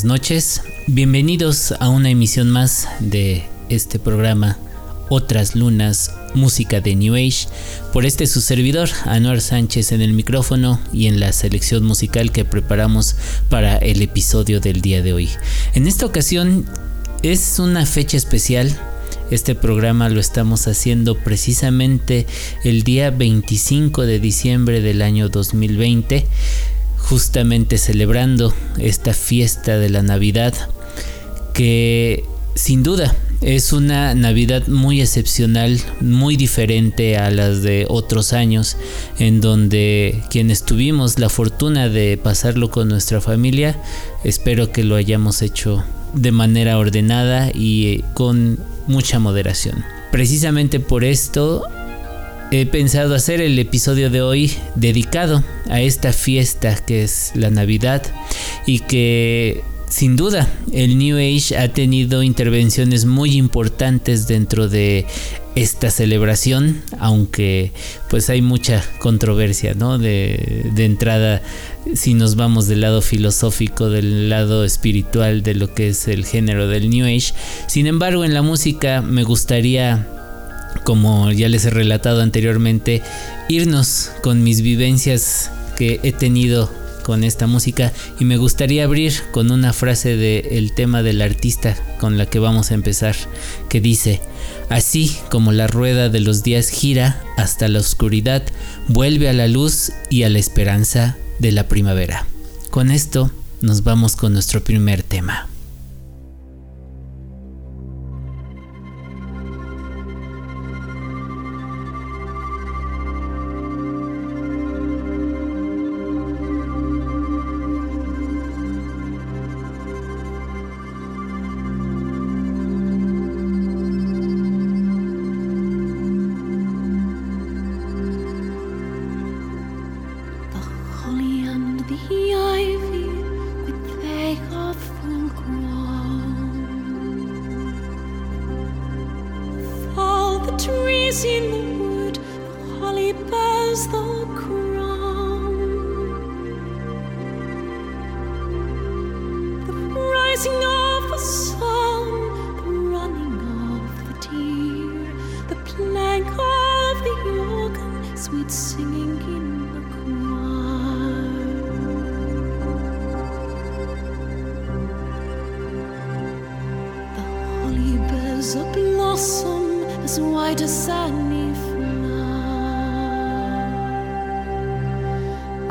Buenas noches, bienvenidos a una emisión más de este programa Otras Lunas, música de New Age, por este su servidor, Anuar Sánchez en el micrófono y en la selección musical que preparamos para el episodio del día de hoy. En esta ocasión es una fecha especial. Este programa lo estamos haciendo precisamente el día 25 de diciembre del año 2020, justamente celebrando esta fiesta de la Navidad que sin duda es una Navidad muy excepcional, muy diferente a las de otros años, en donde quienes tuvimos la fortuna de pasarlo con nuestra familia, espero que lo hayamos hecho de manera ordenada y con mucha moderación. Precisamente por esto he pensado hacer el episodio de hoy dedicado a esta fiesta que es la Navidad y que sin duda, el New Age ha tenido intervenciones muy importantes dentro de esta celebración, aunque pues hay mucha controversia, ¿no? De, de, entrada, si nos vamos del lado filosófico, del lado espiritual de lo que es el género del New Age. Sin embargo, en la música me gustaría, como ya les he relatado anteriormente, irnos con mis vivencias que he tenido con esta música y me gustaría abrir con una frase del tema del artista con la que vamos a empezar, que dice, así como la rueda de los días gira hasta la oscuridad, vuelve a la luz y a la esperanza de la primavera. Con esto nos vamos con nuestro primer tema.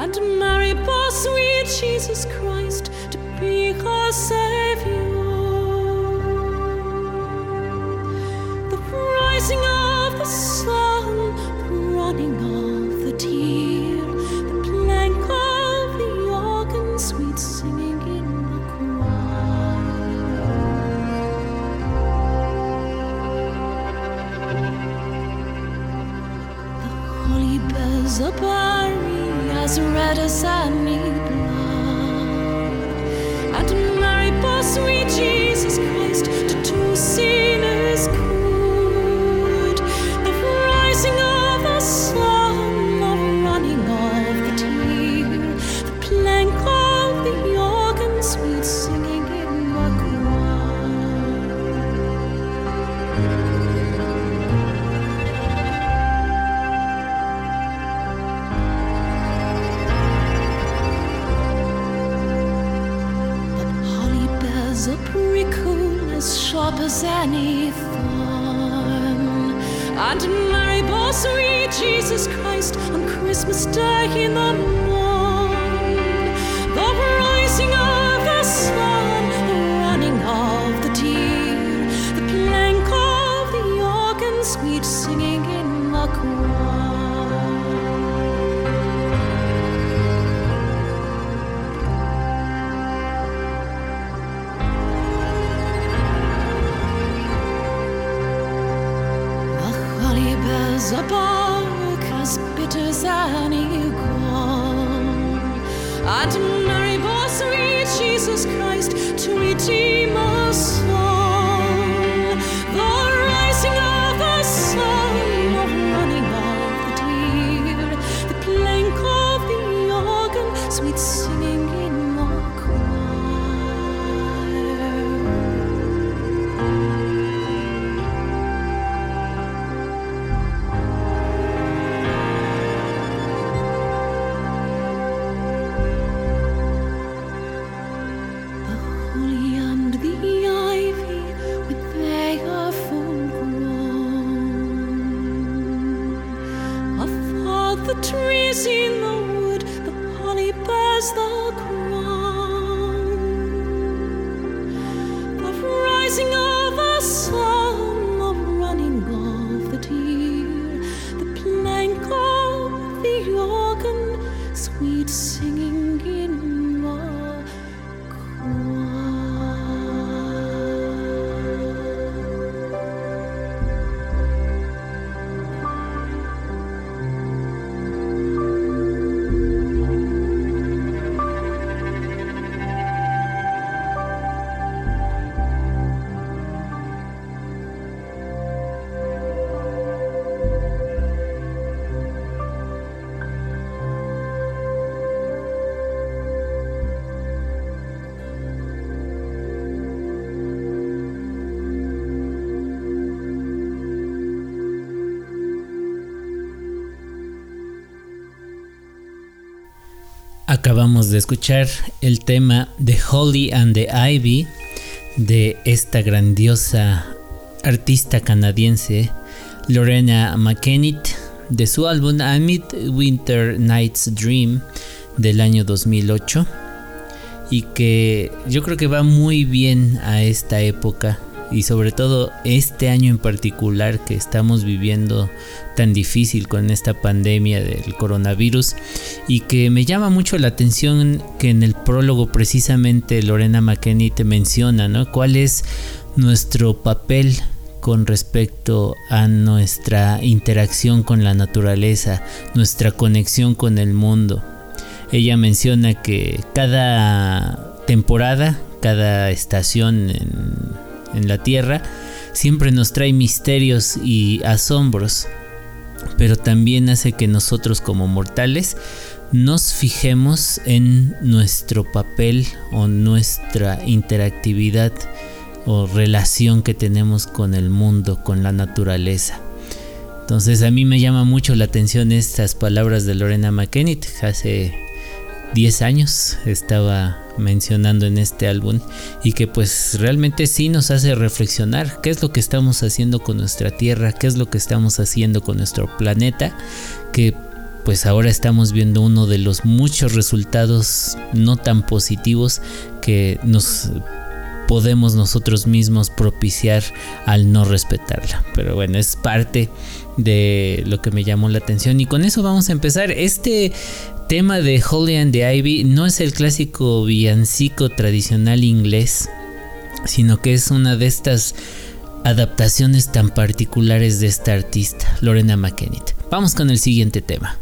and marry poor sweet Jesus Christ to be her Savior. at Mary, poor sweet Jesus Christ, to redeem us. Acabamos de escuchar el tema de Holly and the Ivy de esta grandiosa artista canadiense Lorena McKennitt de su álbum A Midwinter Night's Dream del año 2008 y que yo creo que va muy bien a esta época y sobre todo este año en particular que estamos viviendo tan difícil con esta pandemia del coronavirus y que me llama mucho la atención que en el prólogo precisamente Lorena McKenney te menciona, ¿no? ¿Cuál es nuestro papel con respecto a nuestra interacción con la naturaleza, nuestra conexión con el mundo? Ella menciona que cada temporada, cada estación en en la tierra, siempre nos trae misterios y asombros, pero también hace que nosotros como mortales nos fijemos en nuestro papel o nuestra interactividad o relación que tenemos con el mundo, con la naturaleza. Entonces a mí me llama mucho la atención estas palabras de Lorena McKennitt hace 10 años estaba mencionando en este álbum y que pues realmente sí nos hace reflexionar qué es lo que estamos haciendo con nuestra tierra, qué es lo que estamos haciendo con nuestro planeta, que pues ahora estamos viendo uno de los muchos resultados no tan positivos que nos podemos nosotros mismos propiciar al no respetarla. Pero bueno, es parte de lo que me llamó la atención y con eso vamos a empezar. Este tema de Holly and the Ivy no es el clásico villancico tradicional inglés, sino que es una de estas adaptaciones tan particulares de esta artista, Lorena McKennitt. Vamos con el siguiente tema.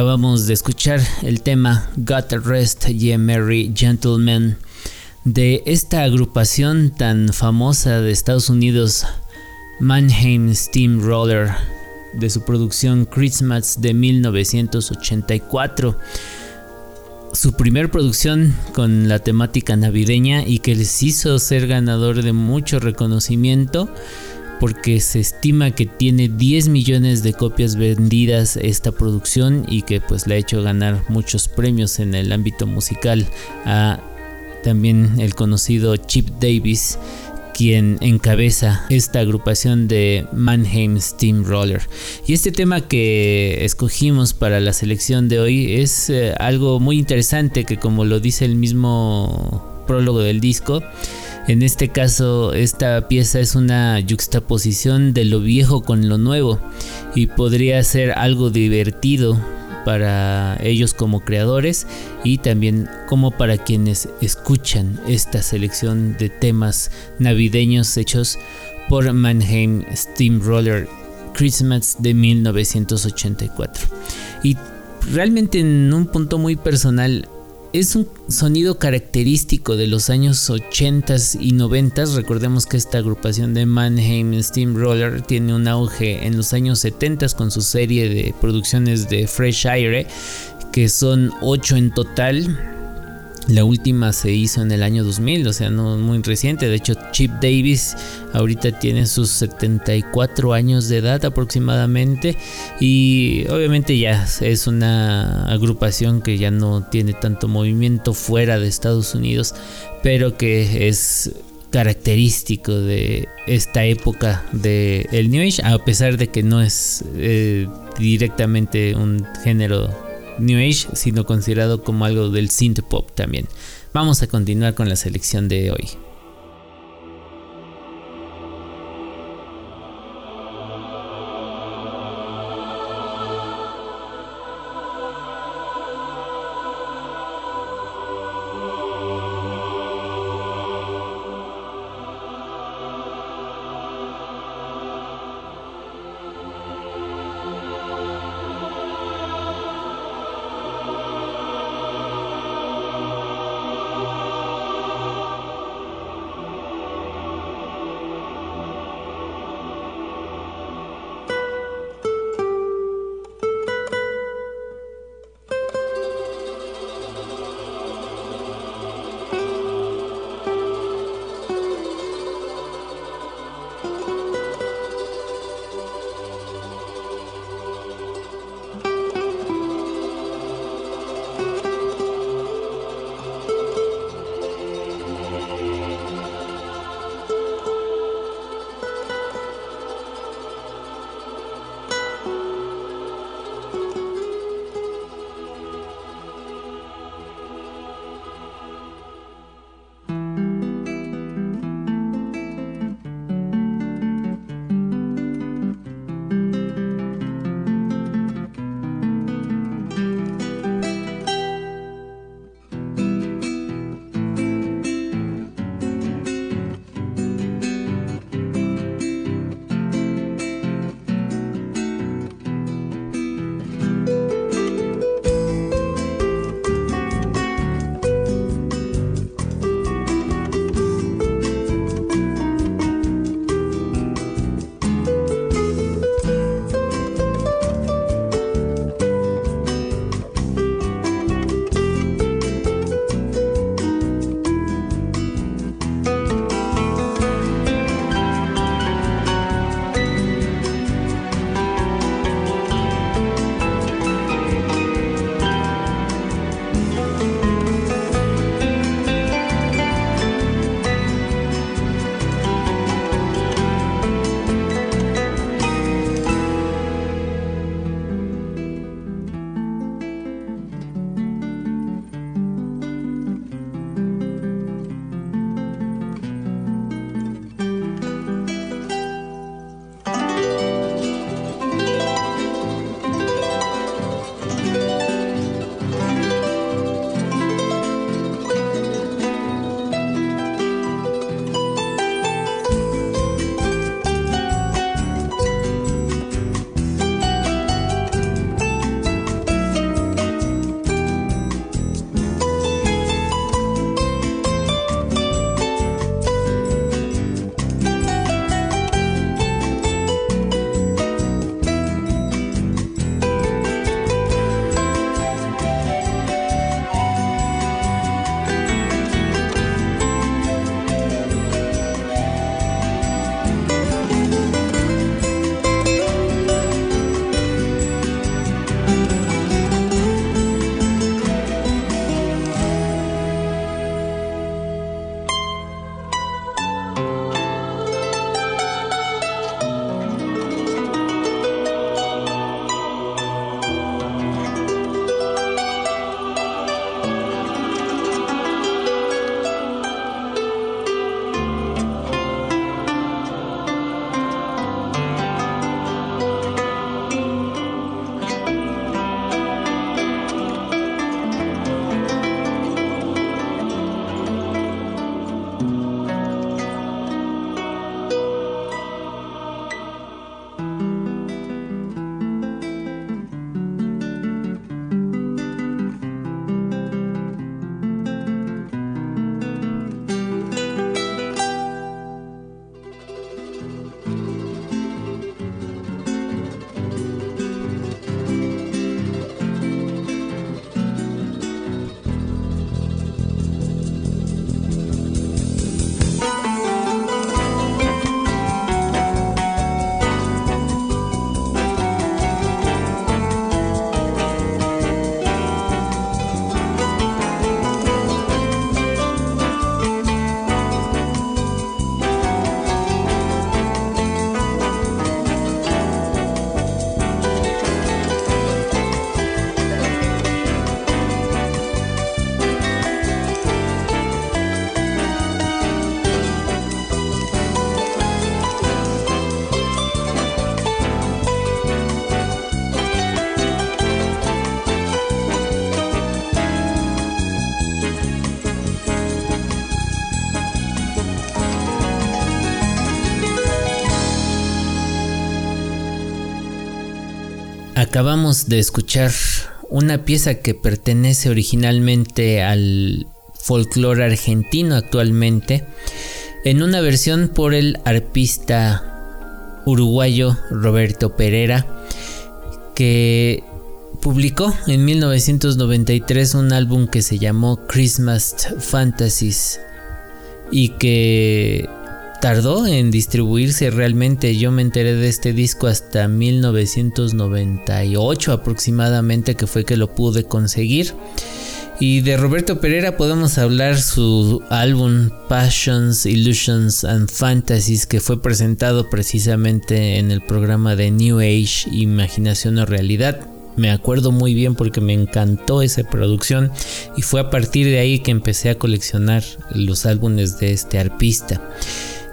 Acabamos de escuchar el tema Got Rest Ye Merry Gentlemen de esta agrupación tan famosa de Estados Unidos, Mannheim Steamroller, de su producción Christmas de 1984. Su primer producción con la temática navideña y que les hizo ser ganador de mucho reconocimiento porque se estima que tiene 10 millones de copias vendidas esta producción y que pues le ha hecho ganar muchos premios en el ámbito musical a también el conocido Chip Davis quien encabeza esta agrupación de Mannheim Steamroller. Y este tema que escogimos para la selección de hoy es eh, algo muy interesante que como lo dice el mismo prólogo del disco, en este caso, esta pieza es una juxtaposición de lo viejo con lo nuevo y podría ser algo divertido para ellos como creadores y también como para quienes escuchan esta selección de temas navideños hechos por Mannheim Steamroller Christmas de 1984. Y realmente en un punto muy personal es un sonido característico de los años 80 y 90. Recordemos que esta agrupación de Mannheim Steamroller tiene un auge en los años 70 con su serie de producciones de Fresh Air, que son 8 en total la última se hizo en el año 2000, o sea, no muy reciente. De hecho, Chip Davis ahorita tiene sus 74 años de edad aproximadamente. Y obviamente ya es una agrupación que ya no tiene tanto movimiento fuera de Estados Unidos, pero que es característico de esta época del el New Age, a pesar de que no es eh, directamente un género New Age, sino considerado como algo del synth pop también. Vamos a continuar con la selección de hoy. Acabamos de escuchar una pieza que pertenece originalmente al folclore argentino actualmente, en una versión por el arpista uruguayo Roberto Pereira, que publicó en 1993 un álbum que se llamó Christmas Fantasies y que tardó en distribuirse realmente. Yo me enteré de este disco hasta 1998 aproximadamente que fue que lo pude conseguir. Y de Roberto Pereira podemos hablar su álbum Passions, Illusions and Fantasies que fue presentado precisamente en el programa de New Age Imaginación o Realidad. Me acuerdo muy bien porque me encantó esa producción y fue a partir de ahí que empecé a coleccionar los álbumes de este arpista.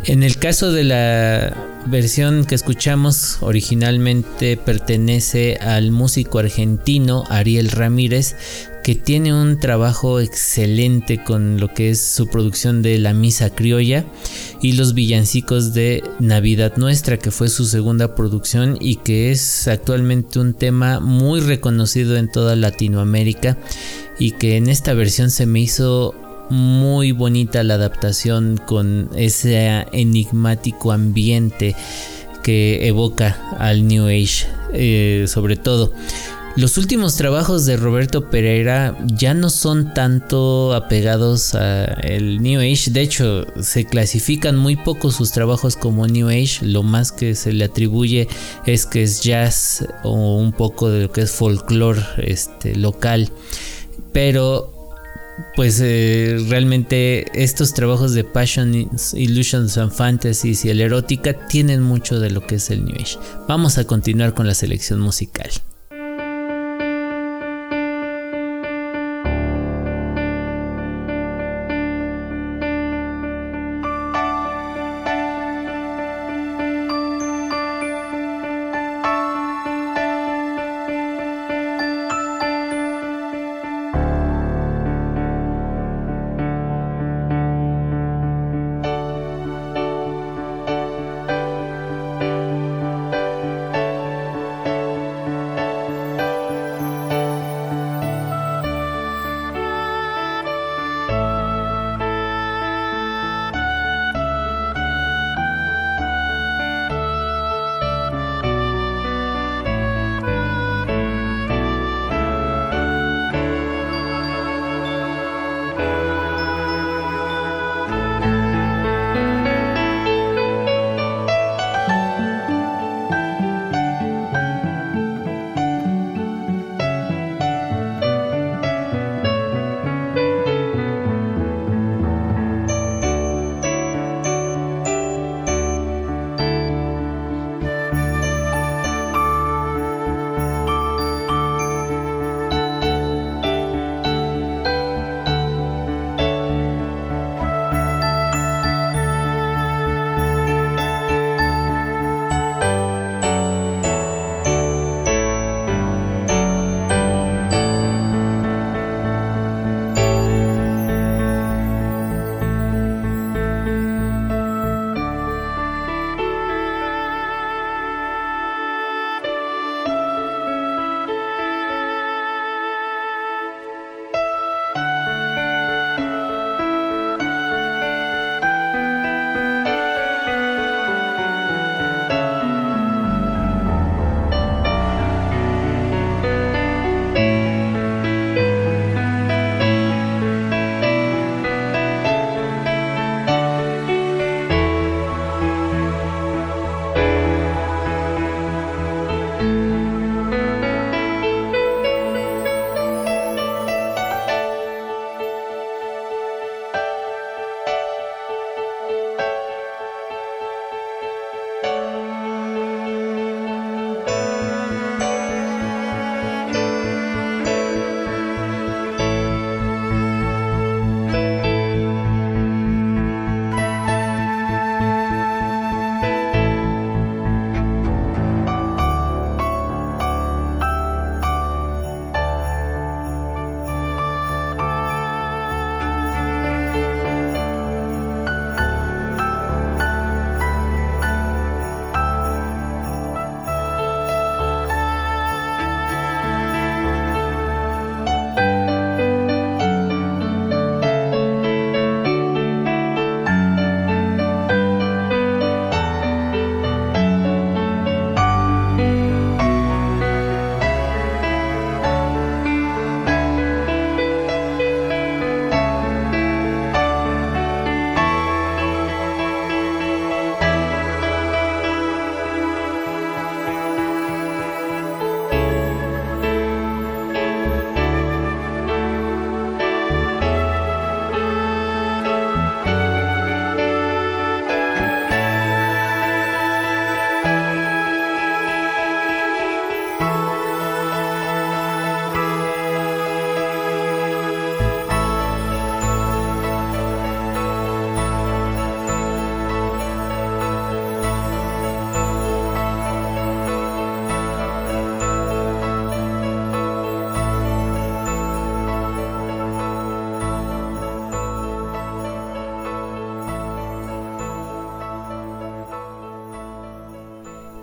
En el caso de la versión que escuchamos, originalmente pertenece al músico argentino Ariel Ramírez, que tiene un trabajo excelente con lo que es su producción de La Misa Criolla y los villancicos de Navidad Nuestra, que fue su segunda producción y que es actualmente un tema muy reconocido en toda Latinoamérica y que en esta versión se me hizo muy bonita la adaptación con ese enigmático ambiente que evoca al New Age eh, sobre todo. Los últimos trabajos de Roberto Pereira ya no son tanto apegados al New Age, de hecho se clasifican muy poco sus trabajos como New Age, lo más que se le atribuye es que es jazz o un poco de lo que es folclore este, local, pero pues eh, realmente estos trabajos de Passion, Illusions and Fantasies y el erótica tienen mucho de lo que es el New Age. Vamos a continuar con la selección musical.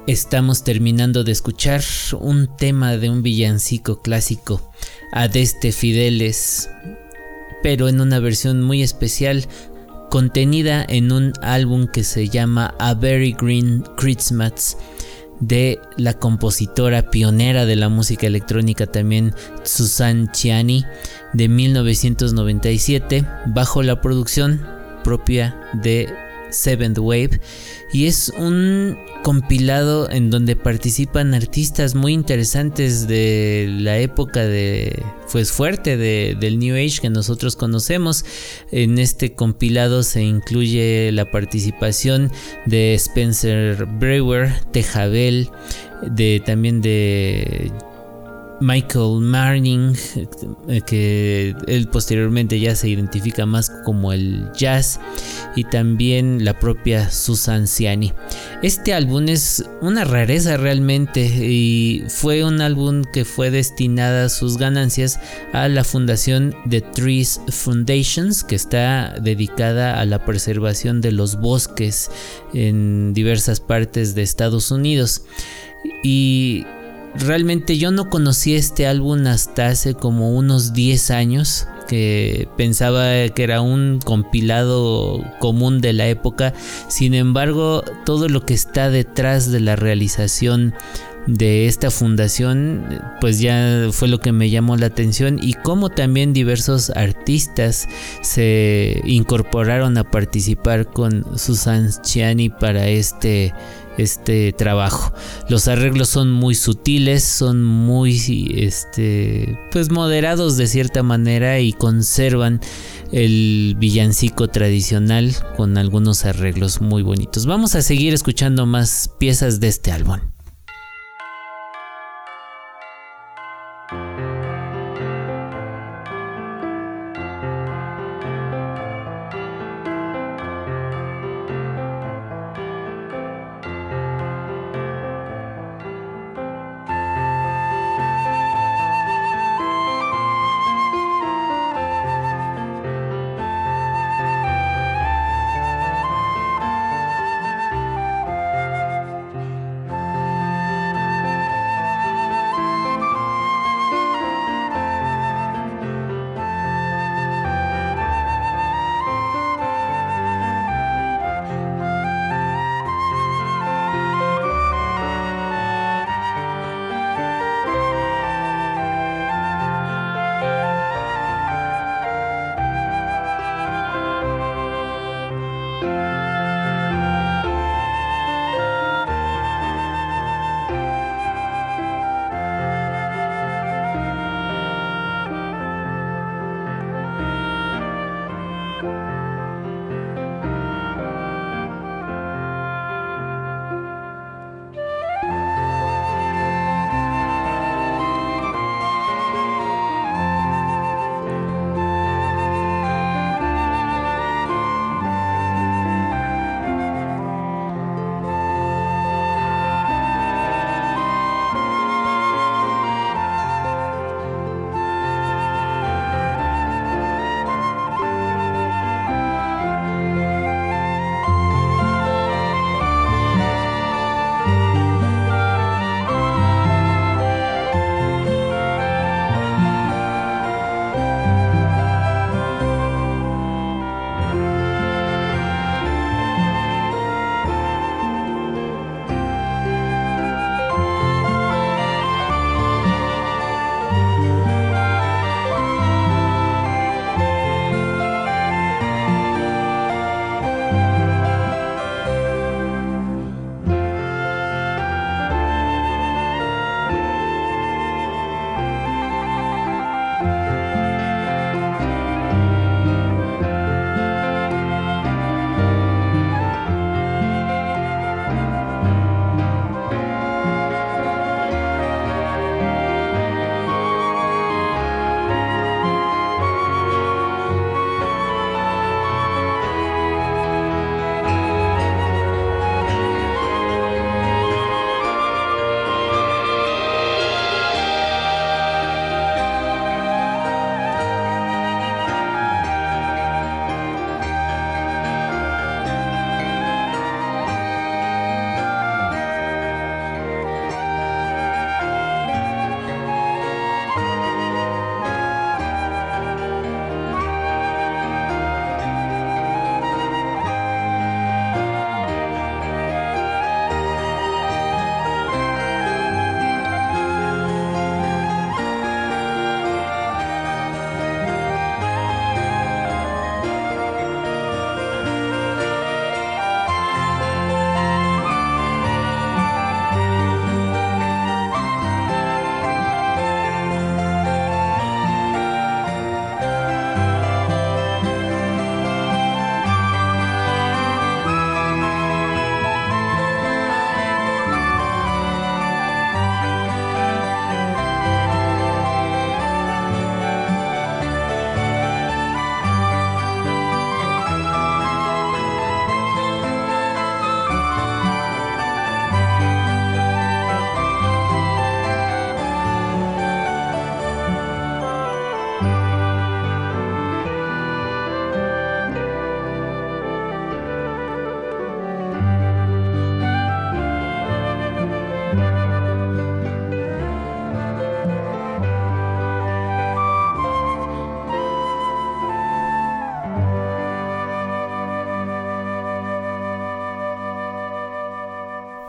Estamos terminando de escuchar un tema de un villancico clásico, Adeste Fideles, pero en una versión muy especial contenida en un álbum que se llama A Very Green Christmas de la compositora pionera de la música electrónica también Susan Chiani de 1997 bajo la producción propia de Seventh Wave y es un compilado en donde participan artistas muy interesantes de la época de pues fuerte del New Age que nosotros conocemos. En este compilado se incluye la participación de Spencer Brewer, Tejabel, de también de Michael Marning, eh, que él posteriormente ya se identifica más como el jazz, y también la propia Susan Ciani. Este álbum es una rareza realmente y fue un álbum que fue destinada sus ganancias a la fundación de Trees Foundations, que está dedicada a la preservación de los bosques en diversas partes de Estados Unidos. Y realmente yo no conocí este álbum hasta hace como unos 10 años que pensaba que era un compilado común de la época. Sin embargo todo lo que está detrás de la realización de esta fundación pues ya fue lo que me llamó la atención y cómo también diversos artistas se incorporaron a participar con Susan Chiani para este este trabajo. Los arreglos son muy sutiles, son muy este pues moderados de cierta manera y conservan el villancico tradicional con algunos arreglos muy bonitos. Vamos a seguir escuchando más piezas de este álbum.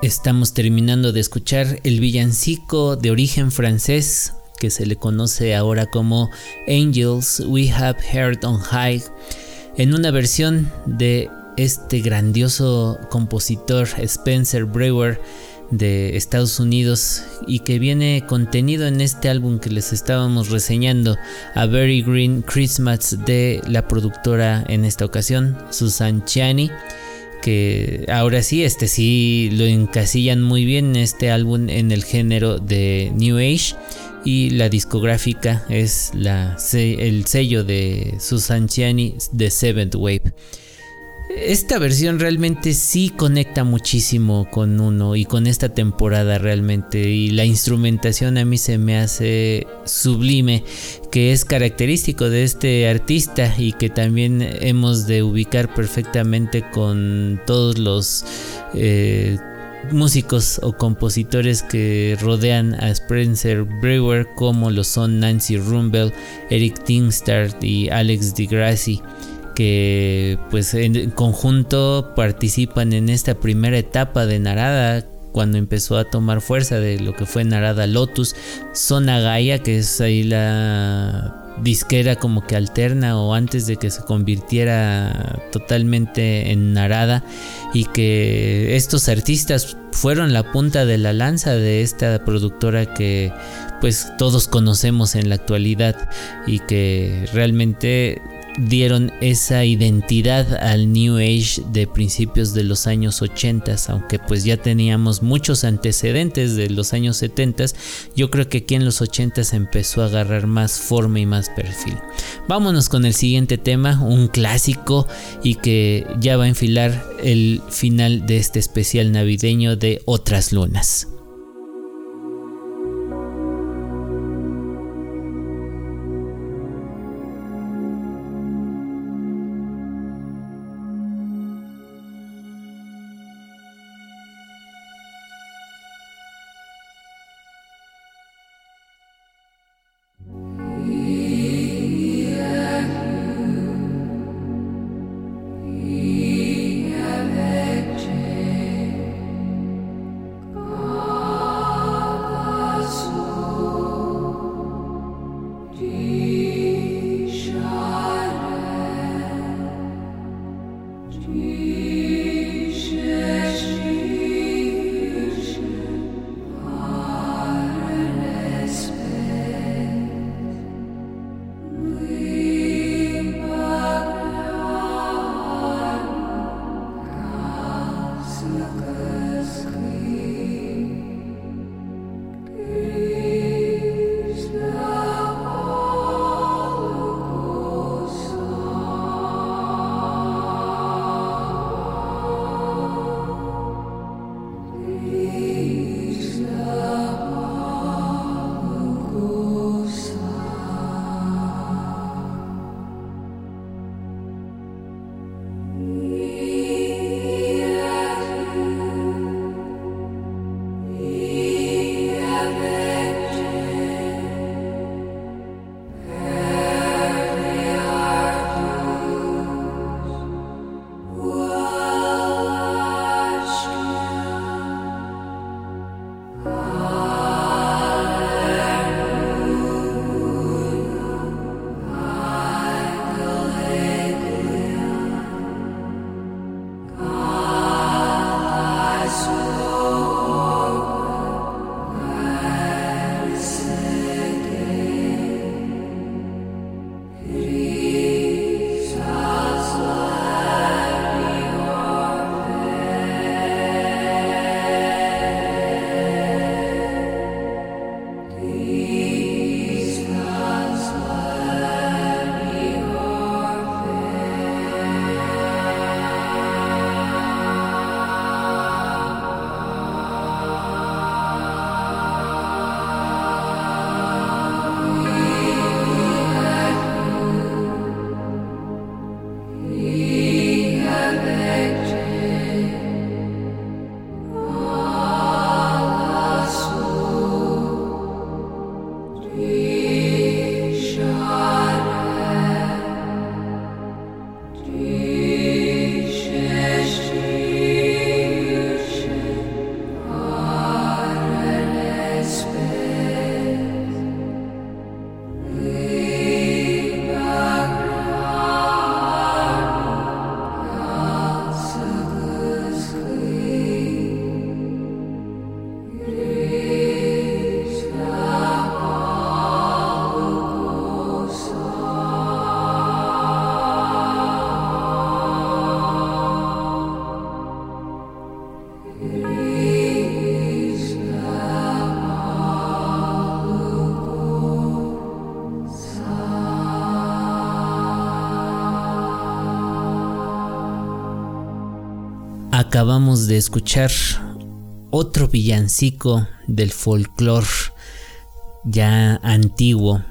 Estamos terminando de escuchar el villancico de origen francés que se le conoce ahora como Angels We Have Heard on High en una versión de este grandioso compositor Spencer Brewer de Estados Unidos y que viene contenido en este álbum que les estábamos reseñando, A Very Green Christmas de la productora en esta ocasión, Susan Chiani que ahora sí, este sí lo encasillan muy bien este álbum en el género de New Age y la discográfica es el sello de Susan Chiani de Seventh Wave. Esta versión realmente sí conecta muchísimo con uno y con esta temporada realmente y la instrumentación a mí se me hace sublime que es característico de este artista y que también hemos de ubicar perfectamente con todos los eh, músicos o compositores que rodean a Spencer Brewer como lo son Nancy Rumbel, Eric Tingstad y Alex DeGrassi que pues en conjunto participan en esta primera etapa de Narada cuando empezó a tomar fuerza de lo que fue Narada Lotus, Zona Gaia que es ahí la disquera como que alterna o antes de que se convirtiera totalmente en Narada y que estos artistas fueron la punta de la lanza de esta productora que pues todos conocemos en la actualidad y que realmente dieron esa identidad al New Age de principios de los años 80, aunque pues ya teníamos muchos antecedentes de los años 70, yo creo que aquí en los 80 empezó a agarrar más forma y más perfil. Vámonos con el siguiente tema, un clásico y que ya va a enfilar el final de este especial navideño de Otras Lunas. Acabamos de escuchar otro villancico del folclore ya antiguo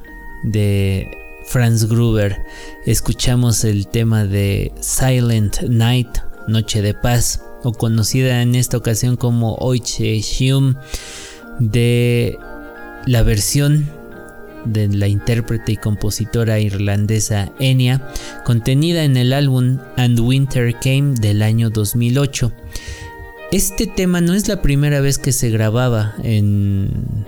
de Franz Gruber. Escuchamos el tema de Silent Night, Noche de Paz, o conocida en esta ocasión como Oiche Shium, de la versión de la intérprete y compositora irlandesa Enya, contenida en el álbum And Winter Came del año 2008. Este tema no es la primera vez que se grababa en,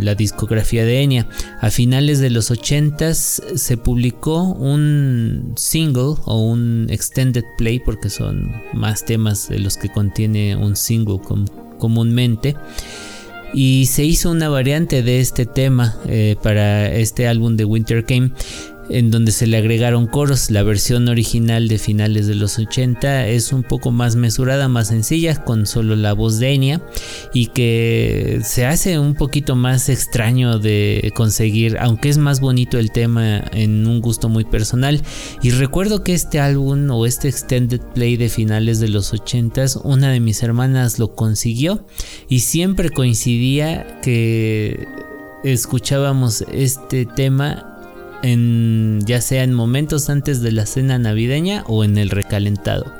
la discografía de Enya. A finales de los 80 se publicó un single o un extended play, porque son más temas de los que contiene un single comúnmente y se hizo una variante de este tema eh, para este álbum de Winter Came en donde se le agregaron coros. La versión original de finales de los 80 es un poco más mesurada, más sencilla, con solo la voz de Enya y que se hace un poquito más extraño de conseguir, aunque es más bonito el tema en un gusto muy personal. Y recuerdo que este álbum o este extended play de finales de los 80 una de mis hermanas lo consiguió y siempre coincidía que escuchábamos este tema en, ya sea en momentos antes de la cena navideña o en el recalentado.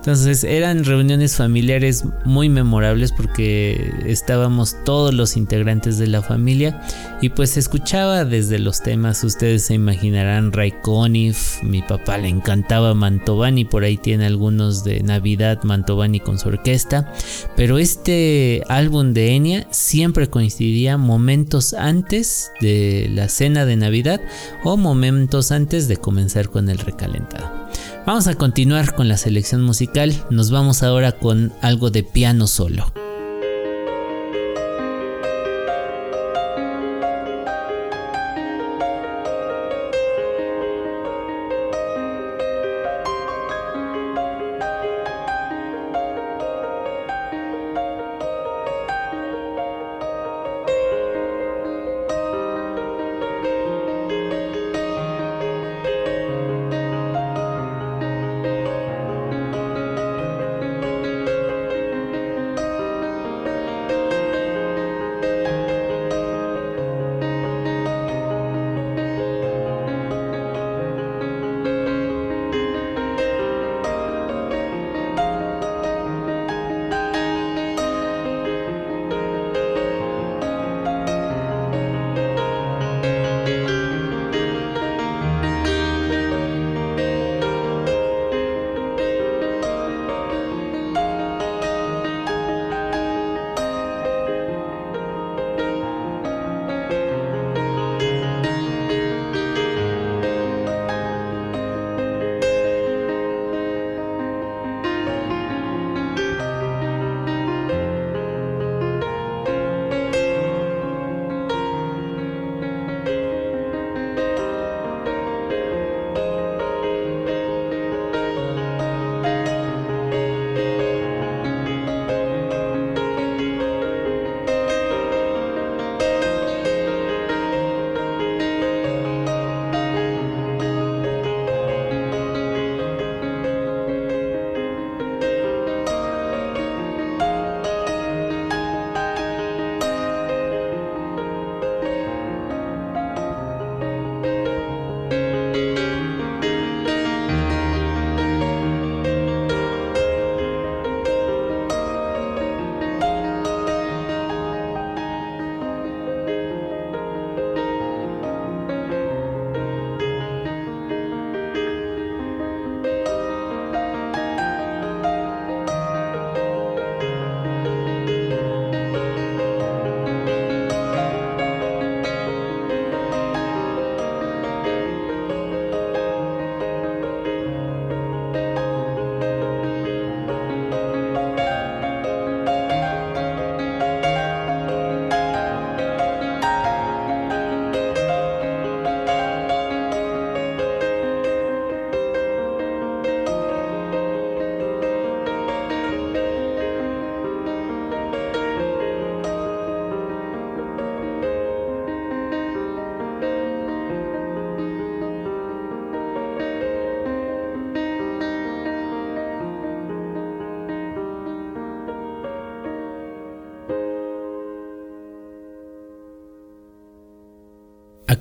Entonces eran reuniones familiares muy memorables porque estábamos todos los integrantes de la familia y pues escuchaba desde los temas, ustedes se imaginarán Ray Conniff, mi papá le encantaba Mantovani, por ahí tiene algunos de Navidad Mantovani con su orquesta, pero este álbum de Enya siempre coincidía momentos antes de la cena de Navidad o momentos antes de comenzar con el recalentado. Vamos a continuar con la selección musical, nos vamos ahora con algo de piano solo.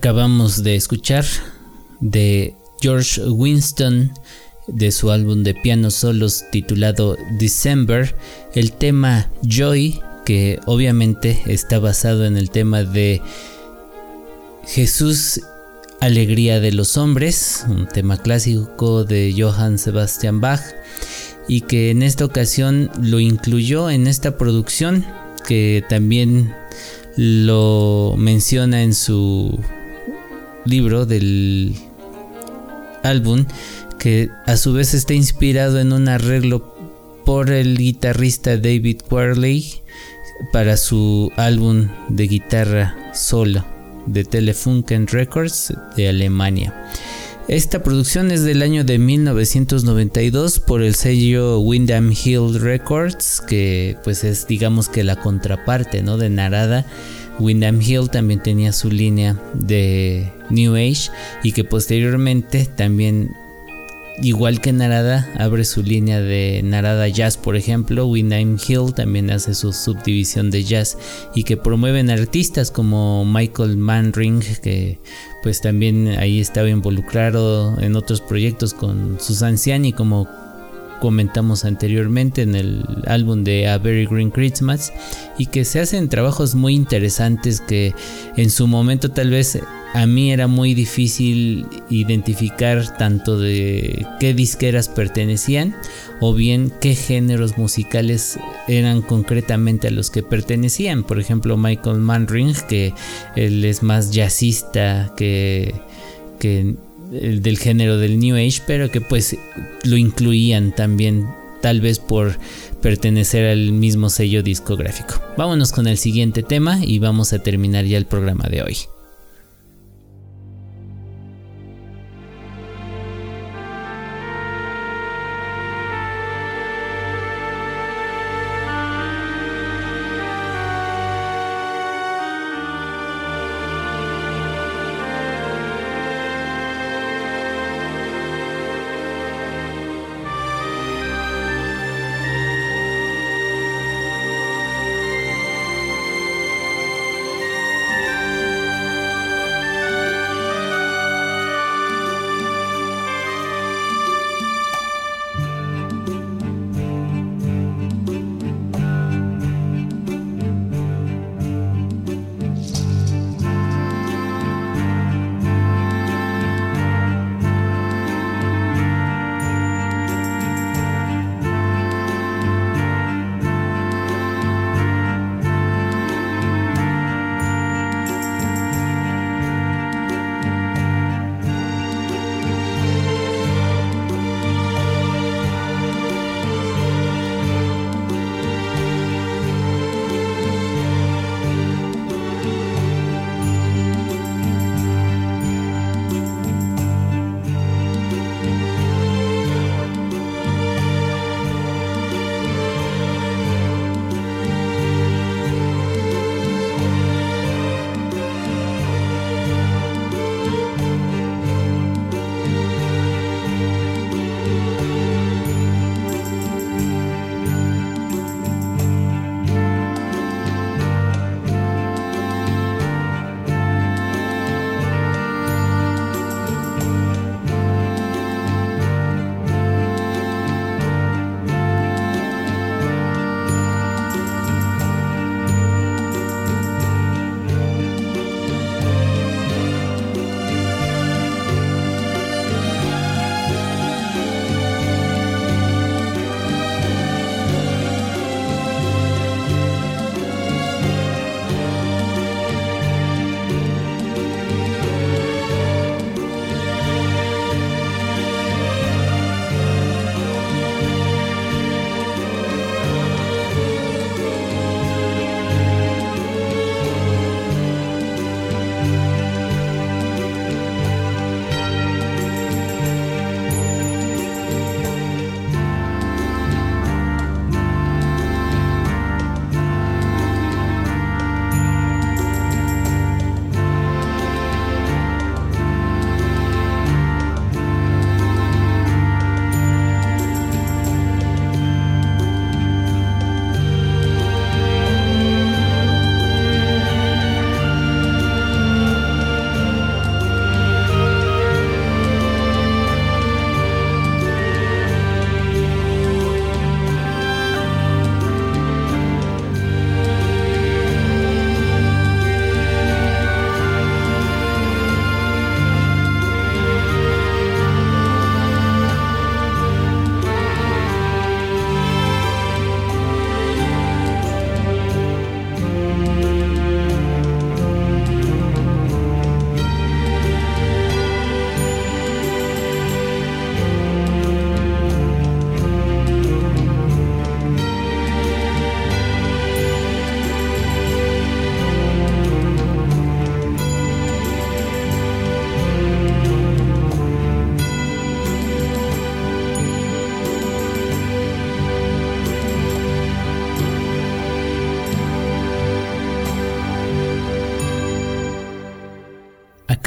Acabamos de escuchar de George Winston de su álbum de piano solos titulado December, el tema Joy, que obviamente está basado en el tema de Jesús, Alegría de los Hombres, un tema clásico de Johann Sebastian Bach, y que en esta ocasión lo incluyó en esta producción, que también lo menciona en su libro del álbum que a su vez está inspirado en un arreglo por el guitarrista David Quarley para su álbum de guitarra solo de Telefunken Records de Alemania. Esta producción es del año de 1992 por el sello Windham Hill Records, que pues es digamos que la contraparte ¿no? de Narada Windham Hill también tenía su línea de New Age y que posteriormente también igual que Narada abre su línea de Narada Jazz por ejemplo. Windham Hill también hace su subdivisión de jazz y que promueven artistas como Michael Manring que pues también ahí estaba involucrado en otros proyectos con Susan Ciani como comentamos anteriormente en el álbum de A Very Green Christmas y que se hacen trabajos muy interesantes que en su momento tal vez a mí era muy difícil identificar tanto de qué disqueras pertenecían o bien qué géneros musicales eran concretamente a los que pertenecían. Por ejemplo, Michael Manring, que él es más jazzista que, que del género del New Age, pero que pues lo incluían también tal vez por pertenecer al mismo sello discográfico. Vámonos con el siguiente tema y vamos a terminar ya el programa de hoy.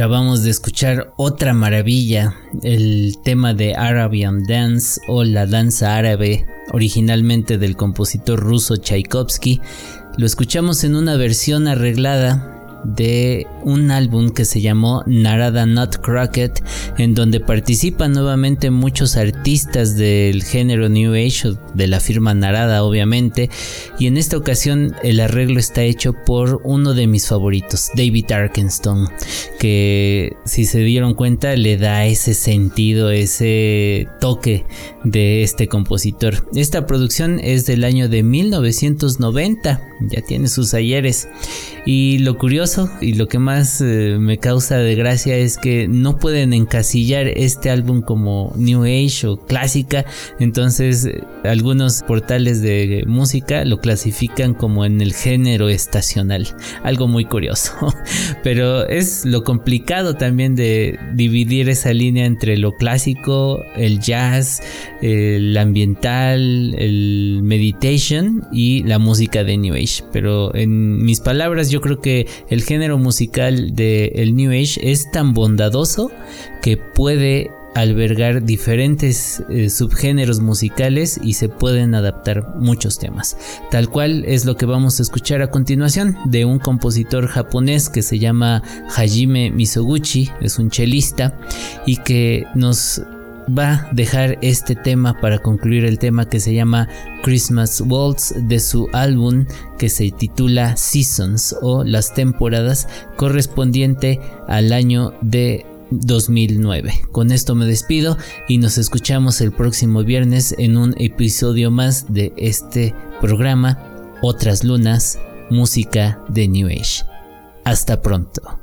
Acabamos de escuchar otra maravilla, el tema de Arabian Dance o la danza árabe, originalmente del compositor ruso Tchaikovsky. Lo escuchamos en una versión arreglada de un álbum que se llamó Narada Nutcracker, en donde participan nuevamente muchos artistas del género New Age, de la firma Narada obviamente, y en esta ocasión el arreglo está hecho por uno de mis favoritos, David Arkenstone, que si se dieron cuenta le da ese sentido, ese toque de este compositor. Esta producción es del año de 1990, ya tiene sus ayeres, y lo curioso y lo que más eh, me causa de gracia es que no pueden encasillar este álbum como New Age o clásica, entonces eh, algunos portales de música lo clasifican como en el género estacional, algo muy curioso, pero es lo complicado también de dividir esa línea entre lo clásico, el jazz, el ambiental, el meditation y la música de New Age, pero en mis palabras yo creo que el género musical del New Age es tan bondadoso que puede albergar diferentes eh, subgéneros musicales y se pueden adaptar muchos temas. Tal cual es lo que vamos a escuchar a continuación de un compositor japonés que se llama Hajime Misoguchi, es un chelista y que nos va a dejar este tema para concluir el tema que se llama Christmas Waltz de su álbum que se titula Seasons o las temporadas correspondiente al año de 2009. Con esto me despido y nos escuchamos el próximo viernes en un episodio más de este programa Otras Lunas, música de New Age. Hasta pronto.